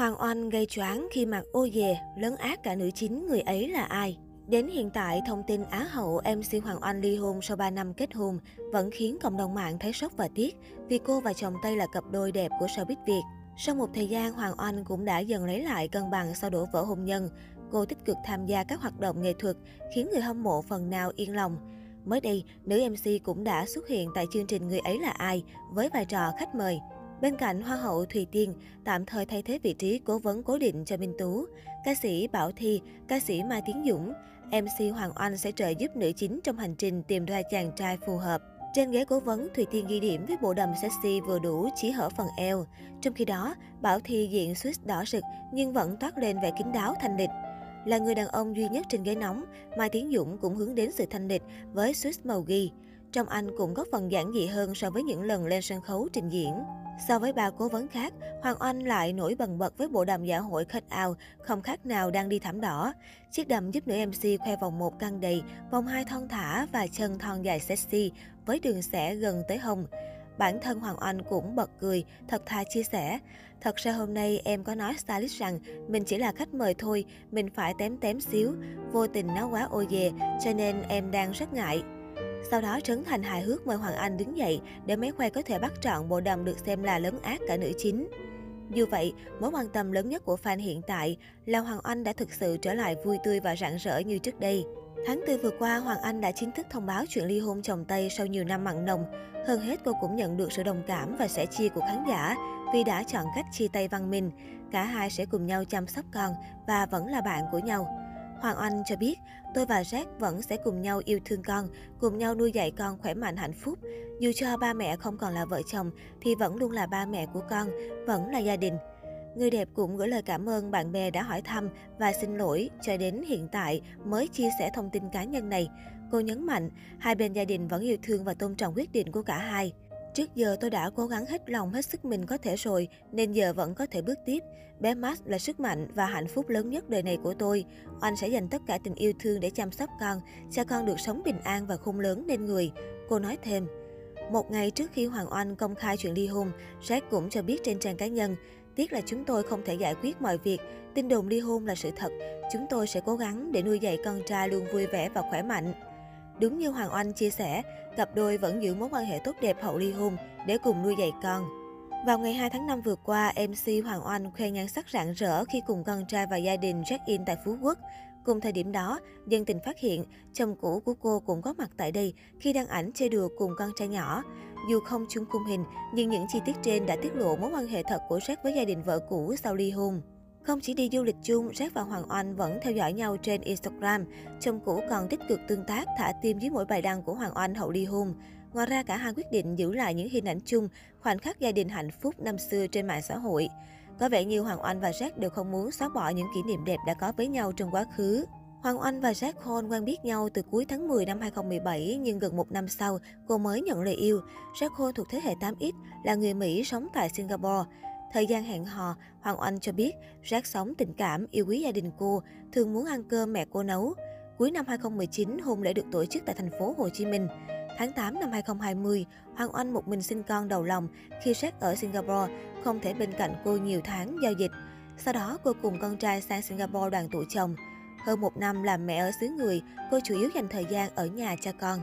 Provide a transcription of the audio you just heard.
Hoàng Oanh gây choáng khi mặc ô dề, lớn ác cả nữ chính người ấy là ai? Đến hiện tại, thông tin Á hậu MC Hoàng Oanh ly hôn sau 3 năm kết hôn vẫn khiến cộng đồng mạng thấy sốc và tiếc vì cô và chồng Tây là cặp đôi đẹp của showbiz Việt. Sau một thời gian, Hoàng Oanh cũng đã dần lấy lại cân bằng sau đổ vỡ hôn nhân. Cô tích cực tham gia các hoạt động nghệ thuật, khiến người hâm mộ phần nào yên lòng. Mới đây, nữ MC cũng đã xuất hiện tại chương trình Người ấy là ai với vai trò khách mời. Bên cạnh Hoa hậu Thùy Tiên, tạm thời thay thế vị trí cố vấn cố định cho Minh Tú, ca sĩ Bảo Thi, ca sĩ Mai Tiến Dũng, MC Hoàng Oanh sẽ trợ giúp nữ chính trong hành trình tìm ra chàng trai phù hợp. Trên ghế cố vấn, Thùy Tiên ghi điểm với bộ đầm sexy vừa đủ chỉ hở phần eo. Trong khi đó, Bảo Thi diện suýt đỏ rực nhưng vẫn toát lên vẻ kín đáo thanh lịch. Là người đàn ông duy nhất trên ghế nóng, Mai Tiến Dũng cũng hướng đến sự thanh lịch với suýt màu ghi. Trong anh cũng có phần giản dị hơn so với những lần lên sân khấu trình diễn. So với ba cố vấn khác, Hoàng Oanh lại nổi bần bật với bộ đầm dạ hội khách ao, không khác nào đang đi thảm đỏ. Chiếc đầm giúp nữ MC khoe vòng một căng đầy, vòng hai thon thả và chân thon dài sexy với đường xẻ gần tới hông. Bản thân Hoàng Oanh cũng bật cười, thật thà chia sẻ. Thật ra hôm nay em có nói stylist rằng mình chỉ là khách mời thôi, mình phải tém tém xíu. Vô tình nó quá ô dề, cho nên em đang rất ngại. Sau đó Trấn Thành hài hước mời Hoàng Anh đứng dậy để máy khoe có thể bắt trọn bộ đầm được xem là lớn ác cả nữ chính. Dù vậy, mối quan tâm lớn nhất của fan hiện tại là Hoàng Anh đã thực sự trở lại vui tươi và rạng rỡ như trước đây. Tháng 4 vừa qua, Hoàng Anh đã chính thức thông báo chuyện ly hôn chồng Tây sau nhiều năm mặn nồng. Hơn hết, cô cũng nhận được sự đồng cảm và sẻ chia của khán giả vì đã chọn cách chia tay văn minh. Cả hai sẽ cùng nhau chăm sóc con và vẫn là bạn của nhau. Hoàng Anh cho biết, tôi và Jack vẫn sẽ cùng nhau yêu thương con, cùng nhau nuôi dạy con khỏe mạnh hạnh phúc. Dù cho ba mẹ không còn là vợ chồng, thì vẫn luôn là ba mẹ của con, vẫn là gia đình. Người đẹp cũng gửi lời cảm ơn bạn bè đã hỏi thăm và xin lỗi cho đến hiện tại mới chia sẻ thông tin cá nhân này. Cô nhấn mạnh, hai bên gia đình vẫn yêu thương và tôn trọng quyết định của cả hai. Trước giờ tôi đã cố gắng hết lòng hết sức mình có thể rồi, nên giờ vẫn có thể bước tiếp. Bé Max là sức mạnh và hạnh phúc lớn nhất đời này của tôi. Anh sẽ dành tất cả tình yêu thương để chăm sóc con, cho con được sống bình an và khôn lớn nên người. Cô nói thêm. Một ngày trước khi Hoàng Oanh công khai chuyện ly hôn, Jack cũng cho biết trên trang cá nhân, tiếc là chúng tôi không thể giải quyết mọi việc, tin đồn ly hôn là sự thật, chúng tôi sẽ cố gắng để nuôi dạy con trai luôn vui vẻ và khỏe mạnh. Đúng như Hoàng Oanh chia sẻ, cặp đôi vẫn giữ mối quan hệ tốt đẹp hậu ly hôn để cùng nuôi dạy con. Vào ngày 2 tháng 5 vừa qua, MC Hoàng Oanh khoe nhan sắc rạng rỡ khi cùng con trai và gia đình check-in tại Phú Quốc. Cùng thời điểm đó, dân tình phát hiện chồng cũ của cô cũng có mặt tại đây khi đăng ảnh chơi đùa cùng con trai nhỏ. Dù không chung khung hình, nhưng những chi tiết trên đã tiết lộ mối quan hệ thật của Jack với gia đình vợ cũ sau ly hôn. Không chỉ đi du lịch chung, Jack và Hoàng Oanh vẫn theo dõi nhau trên Instagram. Chồng cũ còn tích cực tương tác thả tim dưới mỗi bài đăng của Hoàng Oanh hậu ly hôn. Ngoài ra, cả hai quyết định giữ lại những hình ảnh chung, khoảnh khắc gia đình hạnh phúc năm xưa trên mạng xã hội. Có vẻ như Hoàng Oanh và Jack đều không muốn xóa bỏ những kỷ niệm đẹp đã có với nhau trong quá khứ. Hoàng Oanh và Jack Hall quen biết nhau từ cuối tháng 10 năm 2017, nhưng gần một năm sau, cô mới nhận lời yêu. Jack Hall thuộc thế hệ 8X, là người Mỹ sống tại Singapore. Thời gian hẹn hò, Hoàng Oanh cho biết Jack sống tình cảm, yêu quý gia đình cô, thường muốn ăn cơm mẹ cô nấu. Cuối năm 2019, hôn lễ được tổ chức tại thành phố Hồ Chí Minh. Tháng 8 năm 2020, Hoàng Oanh một mình sinh con đầu lòng khi Jack ở Singapore, không thể bên cạnh cô nhiều tháng do dịch. Sau đó, cô cùng con trai sang Singapore đoàn tụ chồng. Hơn một năm làm mẹ ở xứ người, cô chủ yếu dành thời gian ở nhà cha con.